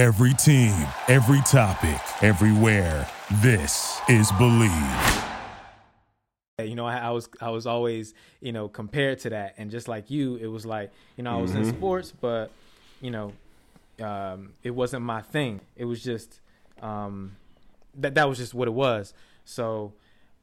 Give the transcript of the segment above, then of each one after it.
Every team, every topic, everywhere. This is Believe. You know, I, I, was I was always you know compared to that, and just like you, it was like you know I was mm-hmm. in sports, but you know, um, it wasn't my thing. It was just um, that that was just what it was. So,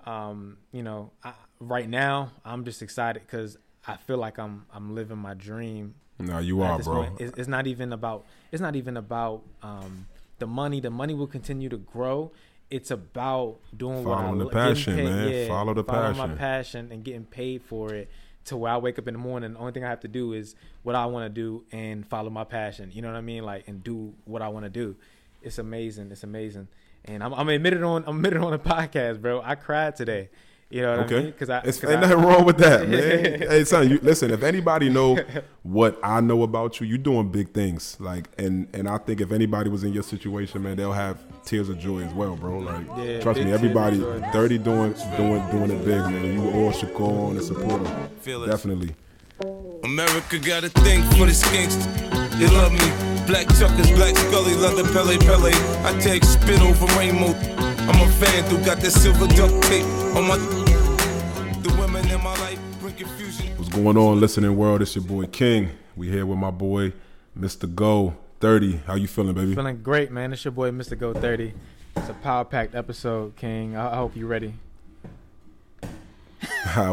um, you know, I, right now I'm just excited because I feel like I'm I'm living my dream. No, you are, bro. It's, it's, not even about it's not even about um, the money. The money will continue to grow. It's about doing Following what I the passion, paid, man. Yeah, Follow the passion. Follow my passion and getting paid for it. To where I wake up in the morning, the only thing I have to do is what I want to do and follow my passion. You know what I mean? Like and do what I want to do. It's amazing. It's amazing. And I'm, I'm admitted on I'm admitted on a podcast, bro. I cried today. You know what okay. I mean? Because I it's, ain't I, nothing wrong with that, man. hey, son, you listen. If anybody know what I know about you, you're doing big things. Like, and and I think if anybody was in your situation, man, they'll have tears of joy as well, bro. Like, yeah, trust me, everybody, thirty doing doing doing it big, man. You all should go on and support them. Definitely. America got a thing for the skinks. They love me. Black chuckers, black scully, leather Pele Pele. I take spit over rainbow. I'm a fan who got that silver duct tape on my. Going on, listening world? It's your boy King. We here with my boy, Mr. Go 30. How you feeling, baby? Feeling great, man. It's your boy, Mr. Go 30. It's a power packed episode, King. I, I hope you're ready.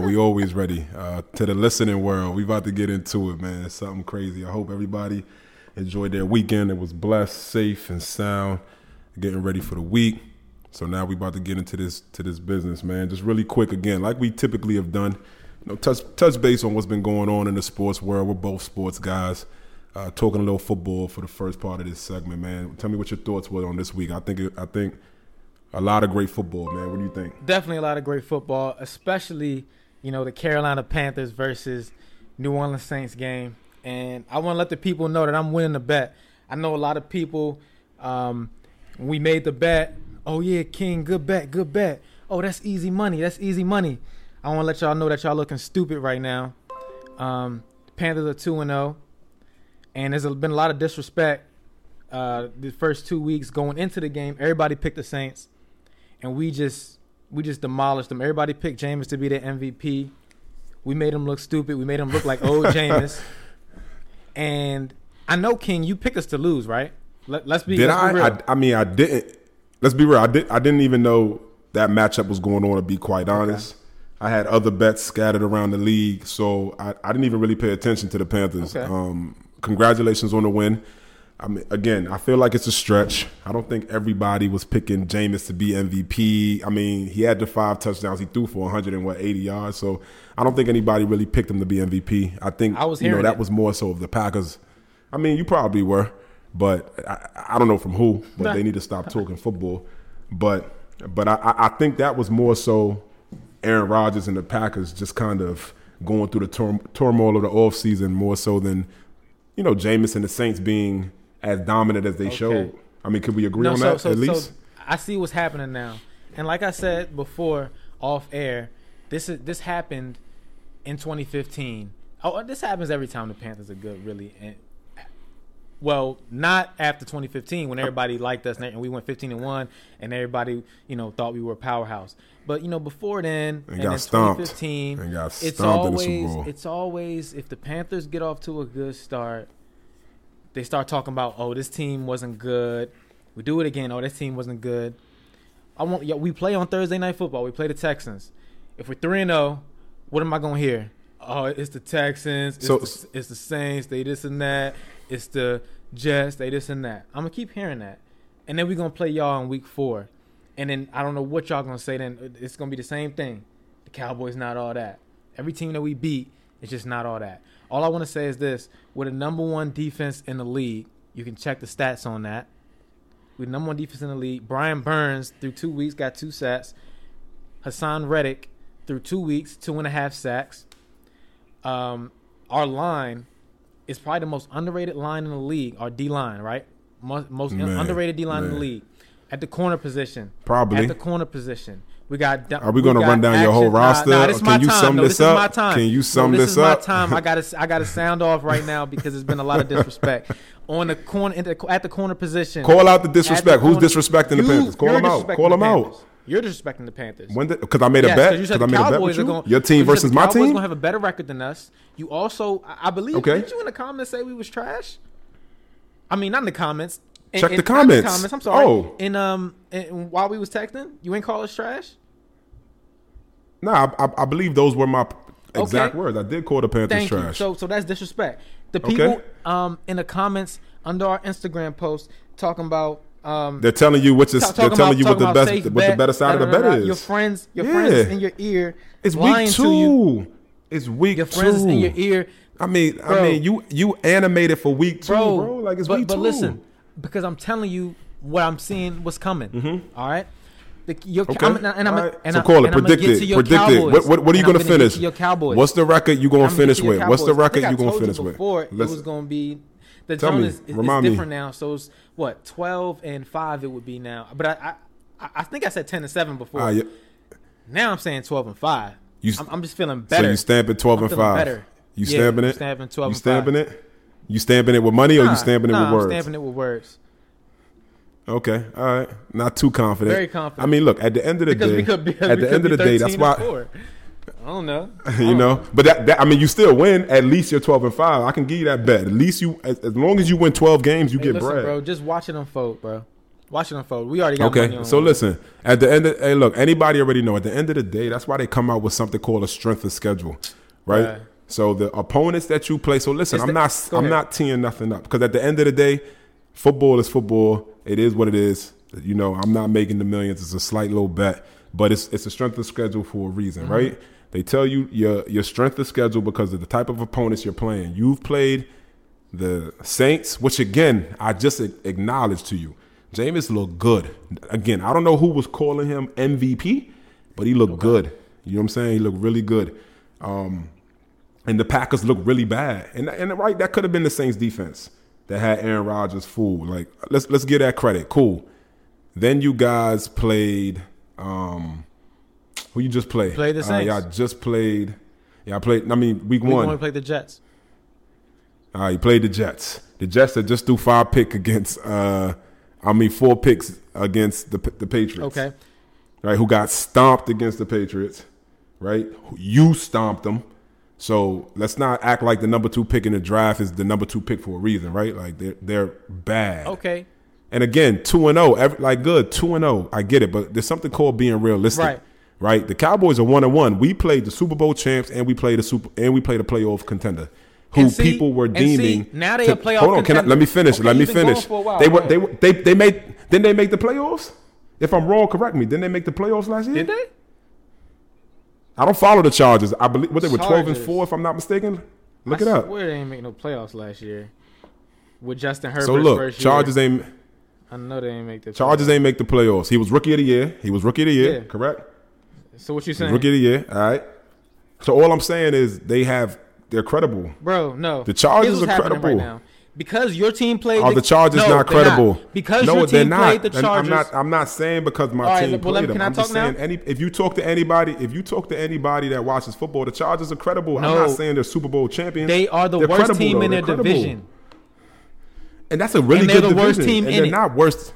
we always ready. Uh, to the listening world, we about to get into it, man. It's something crazy. I hope everybody enjoyed their weekend. It was blessed, safe, and sound. Getting ready for the week. So now we about to get into this to this business, man. Just really quick again, like we typically have done. You know, touch touch base on what's been going on in the sports world. We're both sports guys. Uh, talking a little football for the first part of this segment, man. Tell me what your thoughts were on this week. I think I think a lot of great football, man. What do you think? Definitely a lot of great football, especially you know the Carolina Panthers versus New Orleans Saints game. And I want to let the people know that I'm winning the bet. I know a lot of people. Um, we made the bet Oh yeah, King, good bet, good bet. Oh, that's easy money. That's easy money. I want to let y'all know that y'all looking stupid right now. Um, Panthers are two and zero, oh, and there's been a lot of disrespect. Uh, the first two weeks going into the game, everybody picked the Saints, and we just we just demolished them. Everybody picked Jameis to be the MVP. We made him look stupid. We made him look like old Jameis. And I know King, you picked us to lose, right? Let, us be. Did let's I? Be I? I mean, I didn't let's be real. I did. I didn't even know that matchup was going on. To be quite honest, okay. I had other bets scattered around the league, so I, I didn't even really pay attention to the Panthers. Okay. Um, congratulations on the win. I mean, again, I feel like it's a stretch. I don't think everybody was picking Jameis to be MVP. I mean, he had the five touchdowns. He threw for 100 and what 80 yards. So I don't think anybody really picked him to be MVP. I think I was you know that it. was more so of the Packers. I mean, you probably were but I, I don't know from who. But they need to stop talking football. But but I, I think that was more so Aaron Rodgers and the Packers just kind of going through the turmoil of the offseason more so than you know Jameis and the Saints being as dominant as they okay. showed. I mean, could we agree no, on so, that so, at least? So I see what's happening now, and like I said before, off air, this is this happened in 2015. Oh, this happens every time the Panthers are good, really. Well, not after 2015 when everybody liked us and we went 15 and one, and everybody you know thought we were a powerhouse. But you know before then, and, and got stomped. 2015, and got it's always it's always if the Panthers get off to a good start, they start talking about oh this team wasn't good. We do it again. Oh this team wasn't good. I want yeah, we play on Thursday night football. We play the Texans. If we're three and zero, oh, what am I gonna hear? Oh, it's the Texans. It's, so, the, it's the Saints. They this and that. It's the Jets, they this and that. I'm gonna keep hearing that, and then we're gonna play y'all in week four, and then I don't know what y'all gonna say. Then it's gonna be the same thing. The Cowboys not all that. Every team that we beat, is just not all that. All I want to say is this: we're the number one defense in the league. You can check the stats on that. We're number one defense in the league. Brian Burns through two weeks got two sacks. Haason Reddick through two weeks, two and a half sacks. Um, our line is probably the most underrated line in the league, our D line, right? Most, most underrated D line in the league. At the corner position. Probably. At the corner position. We got. Are we going to run down your whole roster? Nah, nah, this Can you time. sum this this up? Is. Can you sum no, this, this is up? my time. I got to. I got to sound off right now because there's been a lot of disrespect on the corner at the corner position. Call out the disrespect. The Who's disrespecting the Panthers? Call them out. Call them out. You're disrespecting the Panthers. When Because I made a yes, bet. you said Because I the made a bet Cowboys with are you. going. Your team versus the my Cowboys team. Going to have a better record than us. You also, I I believe. Okay. Did you in the comments say we was trash? I mean, not in the comments. In- Check in- the not in comments. comments. I'm sorry. Oh. In um, in, while we was texting, you ain't call us trash. Nah, I, I, I believe those were my exact Okay. words. I did call the Panthers Thank you. trash. So, so that's disrespect. The Okay. people um in the comments under our Instagram post talking about um they're telling you is they're telling about- you what the best, what the better side of the da, da, bet da, is. Your friends, your Yeah. friends in your ear, It's lying week to you. two. It's week Your two. friends in your ear, I mean, I mean, you you animated for week two, bro. bro. Like it's but, week but two. listen, because I'm telling you what I'm seeing, what's coming. all right. The, your, Mm-hmm. Okay. I'm, and I'm, right. and so I'm, call it. Predict it. Predict it. What, what, what are you going to finish? your Cowboys. What's the record you going to finish get to your with? What's the record you going to finish with? It was going to be the Tell tone me. is it's me. different now. So it's what twelve and five it would be now. But I I, I think I said ten and seven before. Ah, yeah. Now I'm saying twelve and five. You- I'm, I'm just feeling better. So you stamping twelve I'm and five. better. You Yeah, stamping it? stamping 12 You stamping it? You stamping it with money or you stamping it with words? I'm stamping it with words. Okay, all right. Not too confident. Very confident. I mean, look. At the end of the Because day, we could be at the end of the day, that's why. I don't know. I you know. But that, that I mean, you still win. At least you're twelve and five. I can give you that bet. At least you, as, as long as you win twelve games, you Hey, get listen, bread. bro. Just watch it unfold, bro. Watch it unfold. We already got money Okay, so listen. At the end, of, hey, look. Anybody already know. At the end of the day, that's why they come out with something called a strength of schedule, right? Right. So the opponents that you play. So listen, It's I'm the- not. I'm ahead. not teeing nothing up because at the end of the day, football is football. It is what it is. You know, I'm not making the millions. It's a slight little bet, but it's it's a strength of schedule for a reason, Mm-hmm. right? They tell you your your strength of schedule because of the type of opponents you're playing. You've played the Saints, which again I just a- acknowledged to you. Jameis looked good. Again, I don't know who was calling him MVP, but he looked good. You know what I'm saying? He looked really good. Um, and the Packers looked really bad. And and right, that could have been the Saints defense that had Aaron Rodgers fooled. Like let's let's give that credit. Cool. Then you guys played um who you just played? Played the Uh, Saints. y'all just played yeah, I played I mean week we one. going to play the Jets. Uh, you played the Jets. The Jets that just threw five pick against, uh, I mean, four picks against the the Patriots. Okay. Right, who got stomped against the Patriots, right? You stomped them. So let's not act like the number two pick in the draft is the number two pick for a reason, right? Like they're they're bad. Okay. And again, two and zero, like good, two and zero. I get it, but there's something called being realistic, Right. Right. The Cowboys are one and one. We played the Super Bowl champs, and we played the super, and we played a playoff contender, who see- people were and see, deeming. now they to- a playoff Hold on, can I, let me finish. Okay, let me you've been going finish. while. They were they were they they made didn't they make the playoffs? If I'm wrong, correct me. Didn't they make the playoffs last year? Did they? I don't follow the Chargers. I believe what they were twelve and four, if I'm not mistaken. Look I it up. swear they ain't make no playoffs last year. With Justin Herbert's So look, first Chargers year. ain't I know they ain't make the Chargers ain't make the playoffs. He was rookie of the year. He was rookie of the year. Yeah. Correct. So what you saying, Rookie of the year. All right. So all I'm saying is they have they're credible. bro? No, The Chargers are credible. right now. Because your team played. Are the Chargers no, not credible? Because no, your they're team not. played the Chargers. I'm not. I'm not saying because my right, team well, played them. can I I'm just now? saying any. If you talk to anybody, if you talk to anybody that watches football, the Chargers are credible. I'm not saying they're Super Bowl champions. They are the They're worst team though. in their They're credible. division. and that's a really And they're good the worst division. team and in they're it. not worse.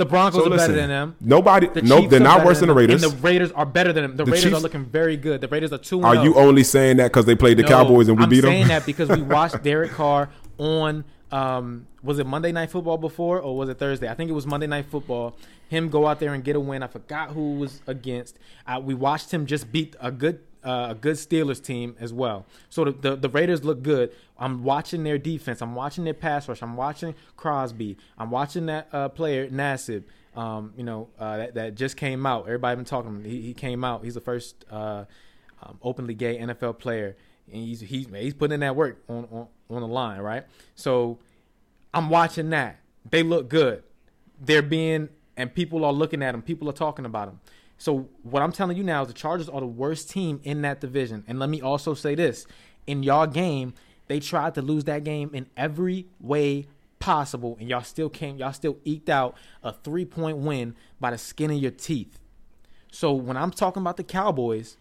The Broncos So are listen, better than them. nobody. The nope, they're not worse than the. Raiders. And the Raiders are better than them. The, The Raiders Chiefs- are looking very good. The Raiders are two. Are oh. you only saying that because they played the No, Cowboys and we beat them? I'm saying that because we watched Derek Carr on um, was it Monday Night Football before or was it Thursday? I think it was Monday Night Football. Him go out there and get a win. I forgot who was against. Uh, we watched him just beat a good uh, a good Steelers team as well. So the, the the Raiders look good. I'm watching their defense. I'm watching their pass rush. I'm watching Crosby. I'm watching that uh, player Nassib. Um, you know uh, that that just came out. Everybody been talking. He, he came out. He's the first uh, um, openly gay NFL player, and he's he's he's putting in that work on, on on the line, right? So I'm watching that. They look good. They're being and people are looking at them. People are talking about them. So what I'm telling you now is the Chargers are the worst team in that division. And let me also say this: in y'all game, they tried to lose that game in every way possible, and y'all still came. Y'all still eked out a three point win by the skin of your teeth. So when I'm talking about the Cowboys,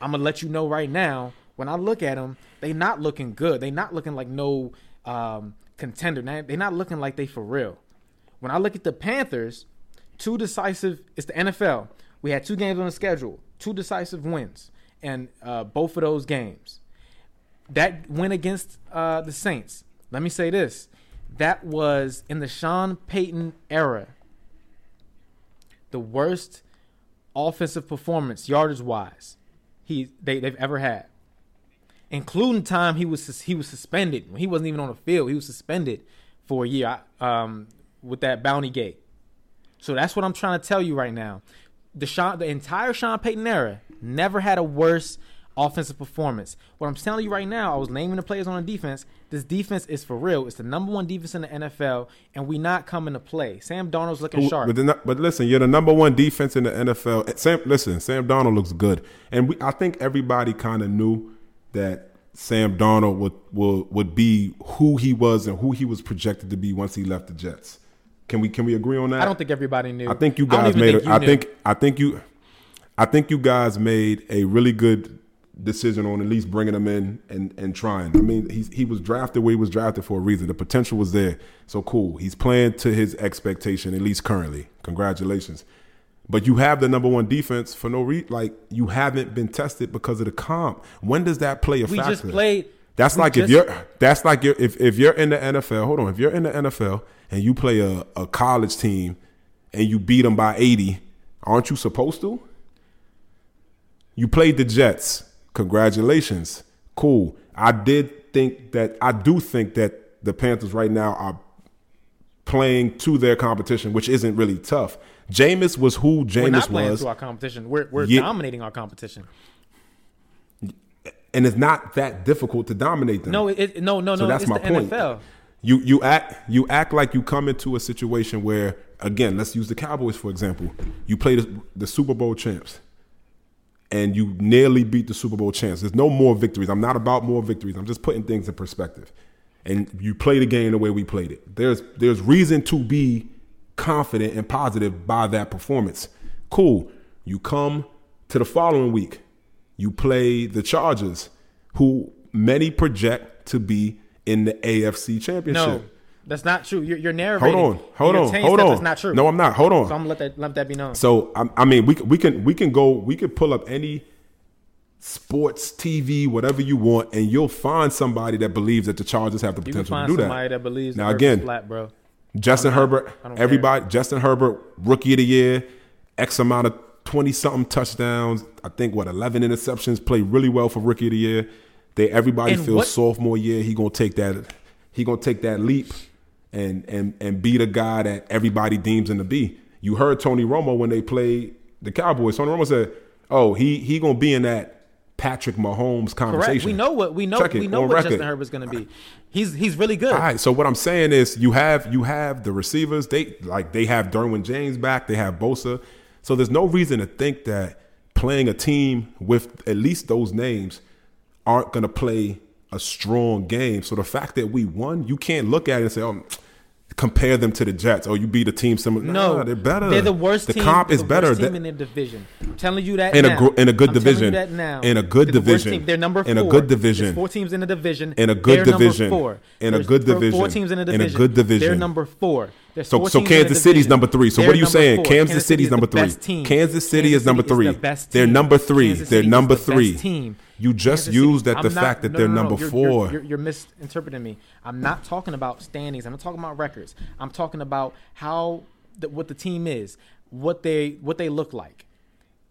I'm gonna let you know right now. When I look at them, they not looking good. They not looking like no um, contender. They not looking like they for real. When I look at the Panthers, two decisive. It's the NFL. We had two games on the schedule, two decisive wins, and uh, both of those games. That win against uh, the Saints. Let me say this: that was in the Sean Payton era, the worst offensive performance yardage wise he they, they've ever had, including time he was he was suspended when he wasn't even on the field. He was suspended for a year um, with that bounty gate. So that's what I'm trying to tell you right now. The Sean, the entire Sean Payton era never had a worse offensive performance. What I'm telling you right now, I was naming the players on the defense. This defense is for real. It's the number one defense in the NFL, and we not coming to play. Sam Darnold's looking sharp. But, but, listen, you're the number one defense in the NFL. Sam, listen, Sam Darnold looks good, and we, I think everybody kind of knew that Sam Darnold would, would would be who he was and who he was projected to be once he left the Jets. Can we can we agree on that? I don't think everybody knew. I think you guys made. Think a, I knew. think I think you. I think you guys made a really good decision on at least bringing him in and, and trying. I mean, he's, he was drafted where he was drafted for a reason. The potential was there. So cool. He's playing to his expectation, at least currently. Congratulations. But you have the number one defense for no reason. Like, you haven't been tested because of the comp. When does that play a we factor? We just played. That's like just, if you're. That's like you're, if if you're in the NFL. Hold on. If you're in the NFL and you play a, a college team and you beat them by eighty, aren't you supposed to? You played the Jets Congratulations. Cool. I did think that I do think that the Panthers right now are playing to their competition, which isn't really tough. Jameis was who Jameis we're not playing was. To our competition, we're we're yeah. dominating our competition, and it's not that difficult to dominate them. No, it, no, no, so no. That's my point. NFL. You you act you act like you come into a situation where again, let's use the Cowboys for example. You play the, the Super Bowl champs and you nearly beat the Super Bowl champs There's no more victories. I'm not about more victories. I'm just putting things in perspective. And you play the game the way we played it. There's there's reason to be confident and positive by that performance. Cool. You come to the following week. You play the Chargers, who many project to be in the AFC Championship. No. That's not true. You're, you're narrating. Hold on, hold on, hold on. That's not true. No, I'm not. Hold on. So I'm gonna let that let that be known. So I, I mean, we we can we can go we can pull up any sports TV, whatever you want, and you'll find somebody that believes that the Chargers have the potential to do that. Somebody that believes now again, flat, bro. Justin not, Herbert, everybody, care. Justin Herbert, rookie of the year, X amount of twenty something touchdowns. I think what eleven interceptions. Played really well for rookie of the year. They everybody and feels what, sophomore year he gonna take that. He gonna take that leap and and and be the guy that everybody deems him to be. You heard Tony Romo when they played the Cowboys. Tony Romo said, "Oh, he he gonna be in that Patrick Mahomes conversation." Correct. We know what we know. We know what record. Justin Herbert's gonna be. He's he's really good. All right. So what I'm saying is, you have you have the receivers. They like they have Derwin James back. They have Bosa. So there's no reason to think that playing a team with at least those names aren't gonna play a strong game. So the fact that we won, you can't look at it and say, "Oh." compare them to the Jets. Oh, you beat a team similar. No, nah, they're better. They're the worst. The team, comp is better. team in their division. I'm telling you that in now. a in a good I'm division. that now. In a good they're division. The they're number four. In a good division. There's four teams in the division. In a good they're division. four. In There's a good division. Four teams in a division. In a good division. They're number four. There's so so Kansas City's number three. So they're what are you saying? Kansas, Kansas City's number three. Kansas City is number three. They're number three. They're number three. Team. You just used that the not, fact that no, they're no, no, number you're, 4 you're, you're, you're, misinterpreting me. I'm not talking about standings. I'm not talking about records. I'm talking about how the, what the team is, what they what they look like.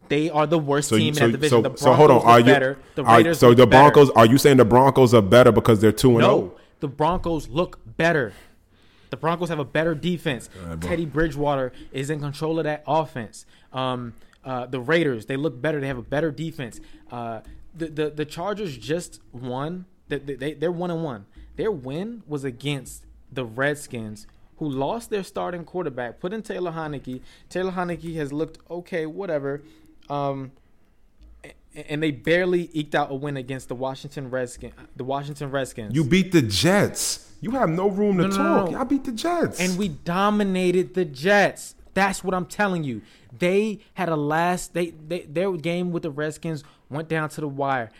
They are the worst so, team so, in that division. So, the Broncos so hold on, are you? Better. The Raiders are, so the Broncos? Better. Are you saying the Broncos are better because they're two and zero? No, oh? the Broncos look better. The Broncos have a better defense. Right, Teddy Bridgewater is in control of that offense. Um, uh, the Raiders, they look better. They have a better defense. Uh, the, the the Chargers just won. They, they they're one and one. Their win was against the Redskins, who lost their starting quarterback, put in Taylor Heinicke. Taylor Heinicke has looked okay, whatever. Um, and they barely eked out a win against the Washington Redskins. The Washington Redskins. You beat the Jets. You have no room to No, no, talk. no. Y'all beat the Jets. and we dominated the Jets. That's what I'm telling you. They had a last they, they their game with the Redskins went down to the wire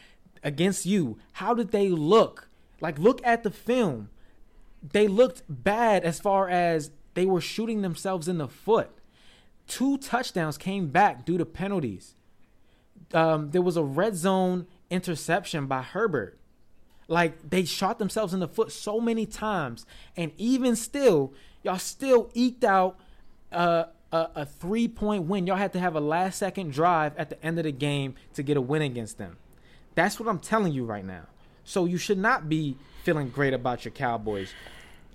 against you. How did they look? Like look at the film. They looked bad as far as they were shooting themselves in the foot. Two touchdowns came back due to penalties. Um, there was a red zone interception by Herbert. Like they shot themselves in the foot so many times, and even still, y'all still eked out uh, a, a three point win. Y'all had to have a last second drive at the end of the game to get a win against them. That's what I'm telling you right now. So you should not be feeling great about your Cowboys.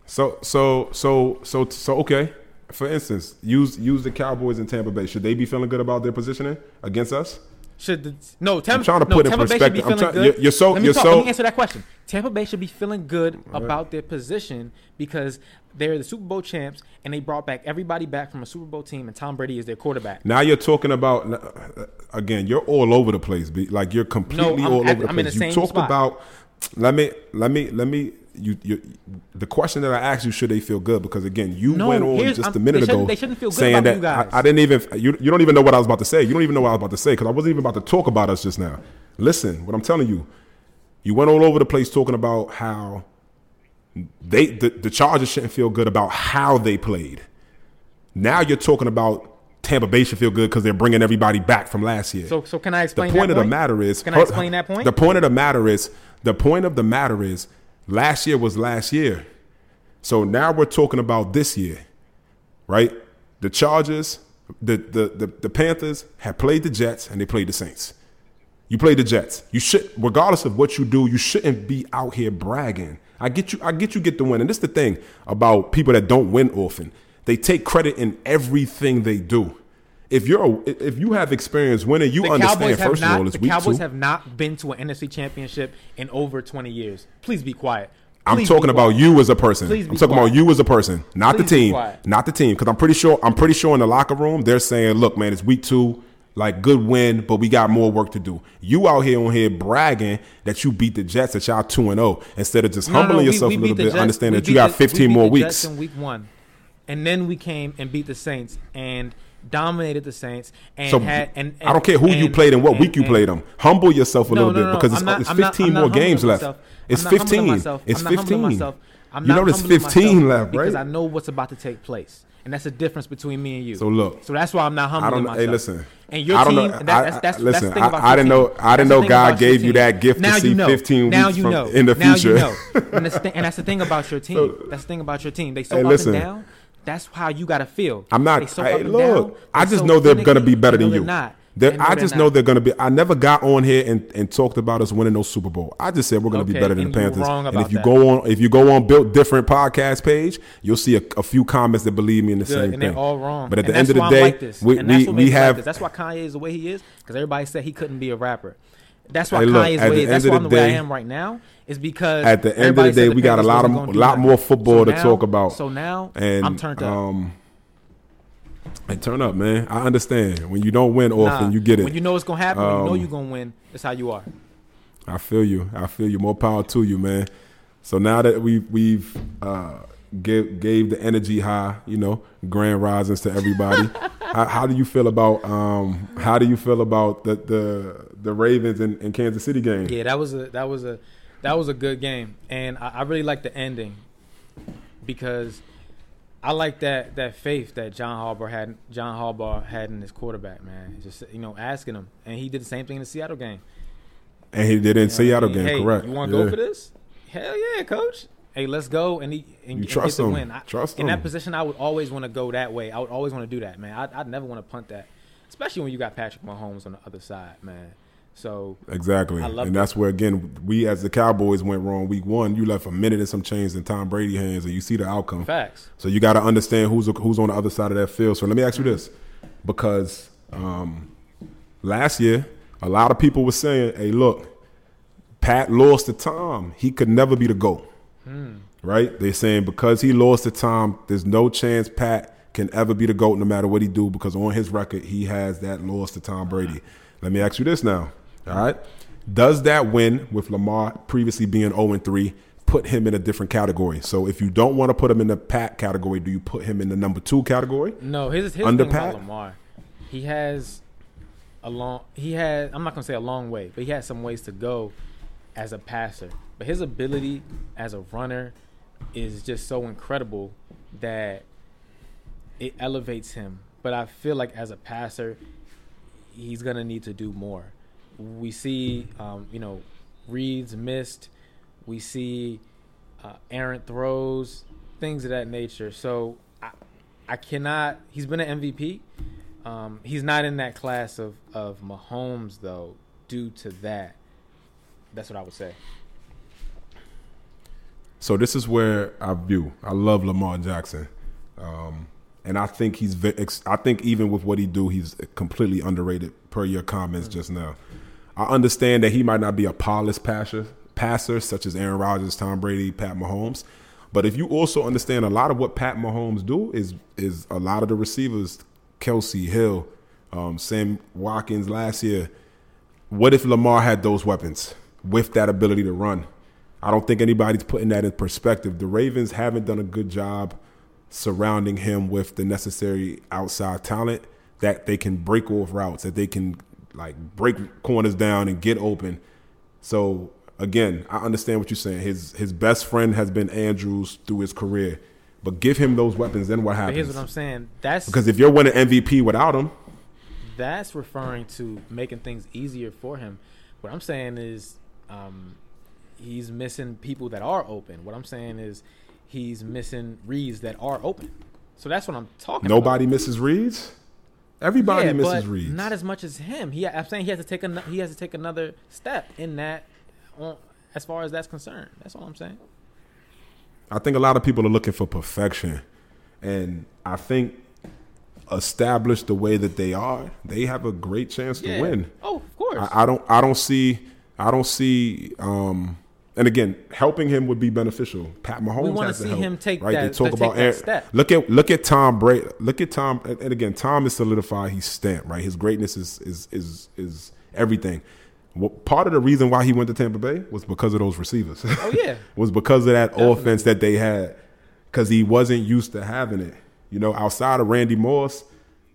so so so so so okay. For instance, use use the Cowboys in Tampa Bay. Should they be feeling good about their positioning against us? Should the no Tampa? trying to no, put in Tampa Bay should be perspective. I'm feeling trying- good. you're- you're so- let me you're talk, so- Let me answer that question. Tampa Bay should be feeling good about their position because they're the Super Bowl champs and they brought back everybody back from a Super Bowl team and Tom Brady is their quarterback. Now you're talking about uh, again. You're all over the place. Like you're completely I'm all over the I'm in place. the you same talked spot. about. Let me let me let me. You, you the question that I asked you should they feel good because again you No, went on just I'm- a minute they ago they shouldn't feel good saying about that you guys. I, I didn't even you you don't even know what I was about to say. You don't even know what I was about to say because I wasn't even about to talk about us just now. Listen, what I'm telling you, you went all over the place talking about how they the, the Chargers shouldn't feel good about how they played. Now you're talking about Tampa Bay should feel good because they're bringing everybody back from last year. So, so can I explain? the point of the matter is, Can I explain that point? The point of the matter is, the point of the matter is, last year was last year. So now we're talking about this year, right? The Chargers, the the the, the Panthers have played the Jets and they played the Saints. You play the Jets. You should, regardless of what you do, you shouldn't be out here bragging. I get you. I get you. Get the win, and this is the thing about people that don't win often. They take credit in everything they do. If you're, a, if you have experience winning, you the understand. First of not. all, it's The week Cowboys two. have not been to an NFC Championship in over 20 years. Please be quiet. I'm talking about quiet. you as a person. Please I'm talking quiet. about you as a person, not Please the team, not the team. Because I'm pretty sure, I'm pretty sure in the locker room they're saying, "Look, man, it's week two, like good win, but we got more work to do." You out here on here bragging that you beat the Jets, that y'all two and zero, instead of just No, no, humbling yourself we a little bit, understand we that you got the- 15 we beat more the weeks. Jets in week one, and then we came and beat the Saints and dominated the Saints. And So had and, I don't care who you played and what and- week you and- played them. Humble yourself a No, little no, bit because it's, not- it's 15 not more games left. It's I'm 15. myself. It's I'm 15. I'm you know there's 15 left, right? Because I know what's about to take place, and that's the difference between me and you. So look, so that's why I'm not I don't myself. Hey, listen. And your I don't team, know. that, that's, I- that's, that's listen, the thing I- I didn't know- I didn't know God gave you that gift to now see you know. 15 now weeks you from- know. in the now future. you know. And that's, the thing, and that's the thing about your team. So- that's the thing about your team. They so Hey, up listen. and down. That's how you got to feel. I'm not. So hey, look, down. I just so know they're gonna be better than you. Not. They're- I just know they're gonna be. I never got on here and, and talked about us winning no Super Bowl. I just said we're gonna be better than the Panthers. and if you that. go on, if you go on built different podcast page, you'll see a, a few comments that believe me in the Good, same and thing. they're all wrong. But at the end of the day, like this. we And that's we, what we like have. this. That's why Kanye is the way he is because everybody said he couldn't be a rapper. That's why Hey, look, Kanye is at the way the. That's why I'm the the way I am right now. Is because At the end of the day, we got a lot of gonna lot more football to now- talk about. So now and I'm turned up. Um, hey, turn up, man. I understand when you don't win often, Nah, you get it. When you know it's gonna happen, when you know Um, you're gonna win. That's how you are. I feel you. I feel you. More power to you, man. So now that we've we've uh, gave gave the energy high, you know, grand risings to everybody. how, how do you feel about um, how do you feel about the the the Ravens and, and Kansas City game? Yeah, that was a that was a that was a good game, and I, I really like the ending because I like that that faith that John Harbaugh had John Harbaugh had in his quarterback, man. Just you know, asking him, and he did the same thing in the Seattle game. And he did in You know Seattle I mean? game, Hey, correct? You want to Yeah. go for this? Hell yeah, coach. Hey, let's go and, he, and, You and trust get the him. win. I, Trust in him. that position, I would always want to go that way. I would always want to do that, man. I'd, I'd never want to punt that, especially when you got Patrick Mahomes on the other side, man. So Exactly. I love and that. that's where again we as the Cowboys went wrong week one. You left a minute and some change in Tom Brady hands and you see the outcome. facts. So you got to understand who's who's on the other side of that field. So let me ask you this, because um, last year a lot of people were saying, "Hey, look, Pat lost to Tom. He could never be the goat." Right? They're saying because he lost to Tom, there's no chance Pat can ever be the goat, no matter what he do, because on his record he has that loss to Tom Brady. Let me ask you this now: All right. Does that win with Lamar previously being 0 and 3 put him in a different category? So if you don't want to put him in the Pat category, do you put him in the number two category? No, his his Under Pat? Lamar, he has a long. He had. I'm not gonna say a long way, but he has some ways to go as a passer. But his ability as a runner is just so incredible that it elevates him. But I feel like as a passer, he's gonna need to do more. We see, um, you know, reads missed. We see uh, errant throws, things of that nature. So I, I cannot. He's been an MVP. Um, he's not in that class of of Mahomes though, due to that. That's what I would say. So this is where I view. I love Lamar Jackson, um, and I think he's. I think even with what he do, he's completely underrated. Per your comments just now, I understand that he might not be a polished passer, passer such as Aaron Rodgers, Tom Brady, Pat Mahomes. But if you also understand a lot of what Pat Mahomes do is is a lot of the receivers, Kelce Hill, um, Sam Watkins last year. What if Lamar had those weapons with that ability to run? I don't think anybody's putting that in perspective. The Ravens haven't done a good job surrounding him with the necessary outside talent that they can break off routes, that they can like break corners down and get open. So again, I understand what you're saying. His his best friend has been Andrews through his career, but give him those weapons, then what But happens? here's what I'm saying. That's because if you're winning MVP without him, that's referring to making things easier for him. What I'm saying is, um, he's missing people that are open. What I'm saying is, he's missing reads that are open. So that's what I'm talking. nobody about. misses reads. Everybody yeah, misses reads. not as much as him. He, I'm saying he has to take a, he has to take another step in that, on, as far as that's concerned. That's all I'm saying. I think a lot of people are looking for perfection, and I think established the way that they are, they have a great chance to Yeah. win. Oh, of course. I, I don't. I don't see. I don't see. Um, and again, helping him would be beneficial. Pat Mahomes has to see help, him take right. that- they talk about Aaron- step. Look at look at Tom Brady. Look at Tom. And and again, Tom is solidified. He's stamped. Right. His greatness is is is is everything. Well, part of the reason why he went to Tampa Bay was because of those receivers. oh yeah. was because of that Definitely. offense that they had because he wasn't used to having it. You know, outside of Randy Moss,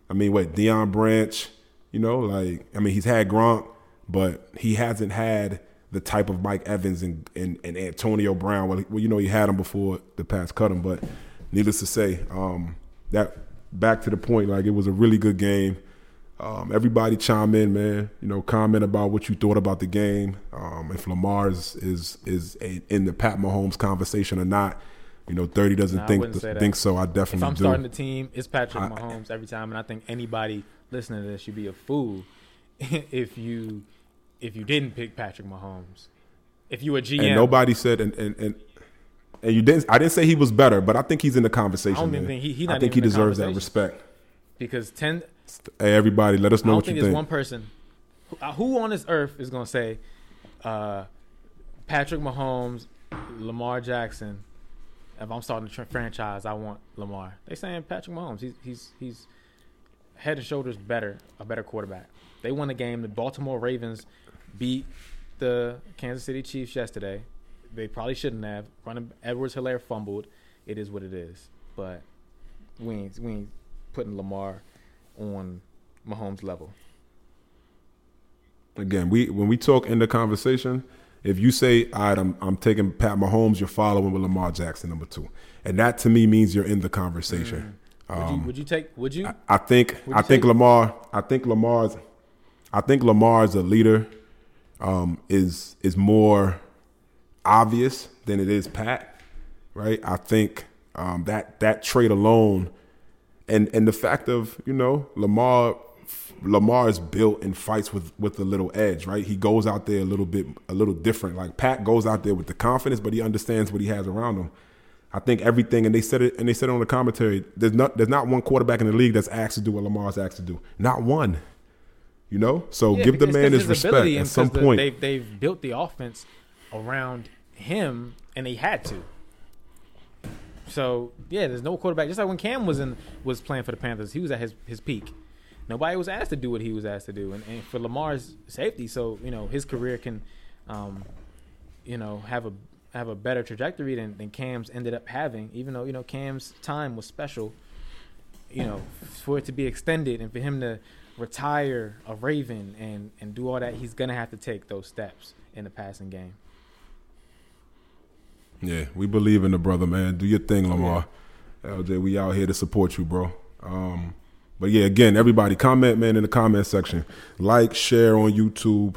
I mean, what Deion Branch, you know, like I mean, he's had Gronk, but he hasn't had the type of Mike Evans and and, and Antonio Brown. Well, well, you know, he had him before the Pats cut him, but needless to say, um, that back to the point, like it was a really good game. Um, everybody chime in, man. You know, comment about what you thought about the game. Um, if Lamar is is, is a, in the Pat Mahomes conversation or not. You know, thirty doesn't I think that. think so. I definitely. If I'm do. starting the team, it's Patrick I- Mahomes every time, and I think anybody listening to this should be a fool if you if you didn't pick Patrick Mahomes. If you a GM, and nobody said and, and and and you didn't. I didn't say he was better, but I think he's in the conversation. I don't man. think he- he I think he even in the deserves that respect. because ten, Hey, everybody, let us know what think you think. one person who, uh, on this earth is gonna say uh, Patrick Mahomes, Lamar Jackson. If I'm starting a franchise, I want Lamar. They saying Patrick Mahomes. He's he's he's head and shoulders better, a better quarterback. They won the game. The Baltimore Ravens beat the Kansas City Chiefs yesterday. They probably shouldn't have. Running Edwards Helaire fumbled. It is what it is. But we ain't we ain't putting Lamar on Mahomes level. Again, we when we talk in the conversation, if you say, "All right, I'm I'm taking Pat Mahomes," you're following with Lamar Jackson number two, and that to me means you're in the conversation. Mm. Would you um, would you take? Would you? I think I you think Lamar. I think Lamar's. I think Lamar's a leader. Um, is is more obvious than it is Pat, right? I think um, that that trait alone, and and the fact of you know Lamar. Lamar is built and fights with with a little edge, right? He goes out there a little bit a little different. Like Pat goes out there with the confidence, but he understands what he has around him. I think everything, and they said it, and they said it on the commentary. There's not, there's not one quarterback in the league that's asked to do what Lamar's asked to do. Not one. You know, so Yeah, give the man because his respect. At some the- point, they've they've built the offense around him, and they had to. So yeah, there's no quarterback. Just like when Cam was in was playing for the Panthers, he was at his his peak. nobody was asked to do what he was asked to do, and, and for Lamar's safety, so you know his career can, um, you know, have a have a better trajectory than, than Cam's ended up having. Even though you know Cam's time was special, you know, for it to be extended and for him to retire a Raven and and do all that, he's gonna have to take those steps in the passing game. Yeah, we believe in the brother, man. Do your thing, Lamar. LJ, we out here to support you, bro. Um, but yeah, again, everybody comment, man, in the comment section. Like, share on YouTube,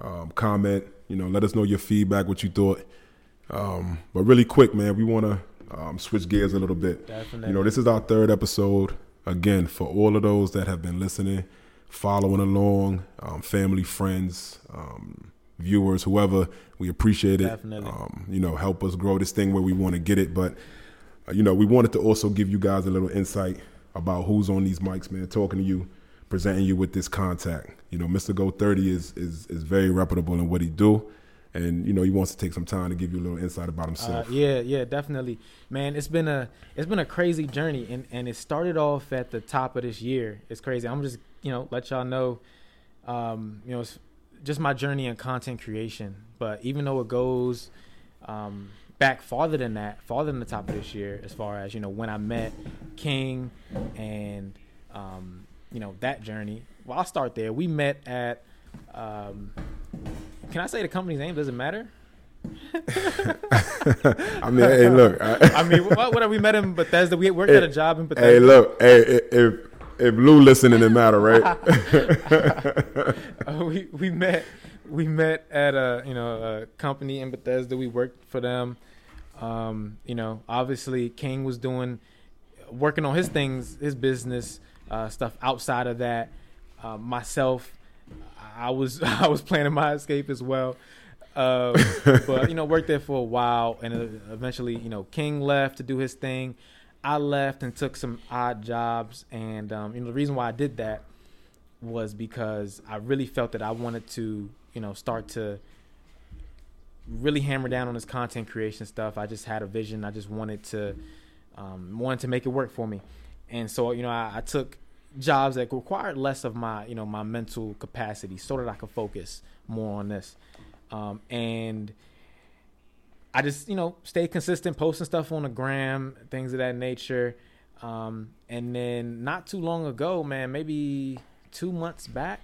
um, comment. You know, let us know your feedback, what you thought. Um, but really quick, man, we want to um, switch gears a little bit. Definitely. You know, this is our third episode. Again, for all of those that have been listening, following along, um, family, friends, um, viewers, whoever, we appreciate it. Definitely. Um, you know, help us grow this thing where we want to get it. But, uh, you know, we wanted to also give you guys a little insight about who's on these mics, man, talking to you, presenting you with this contact. You know, Mr. Go 30 is, is, is very reputable in what he do and you know he wants to take some time to give you a little insight about himself. Uh, yeah, yeah, definitely, man. It's been a it's been a crazy journey, and and it started off at the top of this year. It's crazy. I'm just you know let y'all know, um, you know, it's just my journey in content creation. But even though it goes um, back farther than that, farther than the top of this year, as far as you know when I met King and um, you know that journey. Well, I'll start there. We met at um, can I say the company's name? Does it matter? I mean, hey, look. I, I mean, what, what we met in Bethesda? We worked hey, at a job in Bethesda. Hey, look. Hey, if if Lou listening, it matter, right? uh, we we met we met at a you know a company in Bethesda. We worked for them. Um, you know, obviously King was doing working on his things, his business uh, stuff outside of that. Uh, myself, I was I was planning my escape as well. Uh, but you know, worked there for a while, and eventually, you know, King left to do his thing. I left and took some odd jobs, and um, you know, the reason why I did that was because I really felt that I wanted to, you know, start to really hammer down on this content creation stuff. I just had a vision. I just wanted to um, wanted to make it work for me, and so you know, I, I took jobs that required less of my you know my mental capacity so that I could focus more on this. Um, and I just you know stay consistent, posting stuff on the gram, things of that nature. Um, and then not too long ago, man, maybe two months back,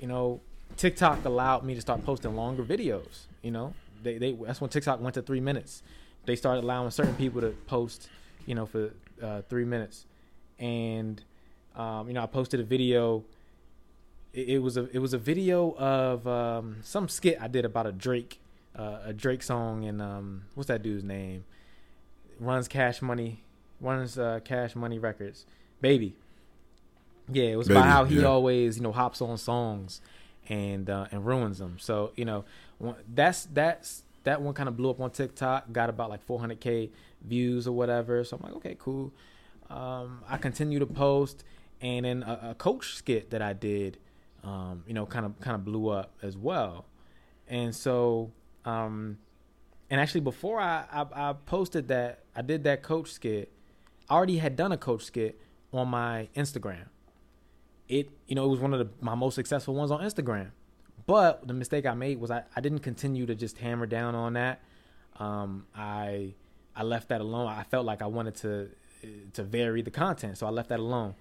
you know, TikTok allowed me to start posting longer videos. You know, they, they that's when TikTok went to three minutes. They started allowing certain people to post, you know, for uh, three minutes, and um, you know, I posted a video. It, it, was a it was a video of um, some skit I did about a Drake uh, a Drake song and um, what's that dude's name? Runs Cash Money, runs uh, Cash Money Records, baby. Yeah, it was baby, about how he yeah. always you know hops on songs and uh, and ruins them. So you know that's that's that one kind of blew up on TikTok, got about like 400k views or whatever. So I'm like, okay, cool. Um, I continue to post, and then a, a coach skit that I did, um, you know, kind of kind of blew up as well. And so, um, and actually, before I, I, I posted that, I did that coach skit. I already had done a coach skit on my Instagram. It, you know, it was one of the, my most successful ones on Instagram. But the mistake I made was I, I didn't continue to just hammer down on that. Um, I I left that alone. I felt like I wanted to to vary the content, so I left that alone.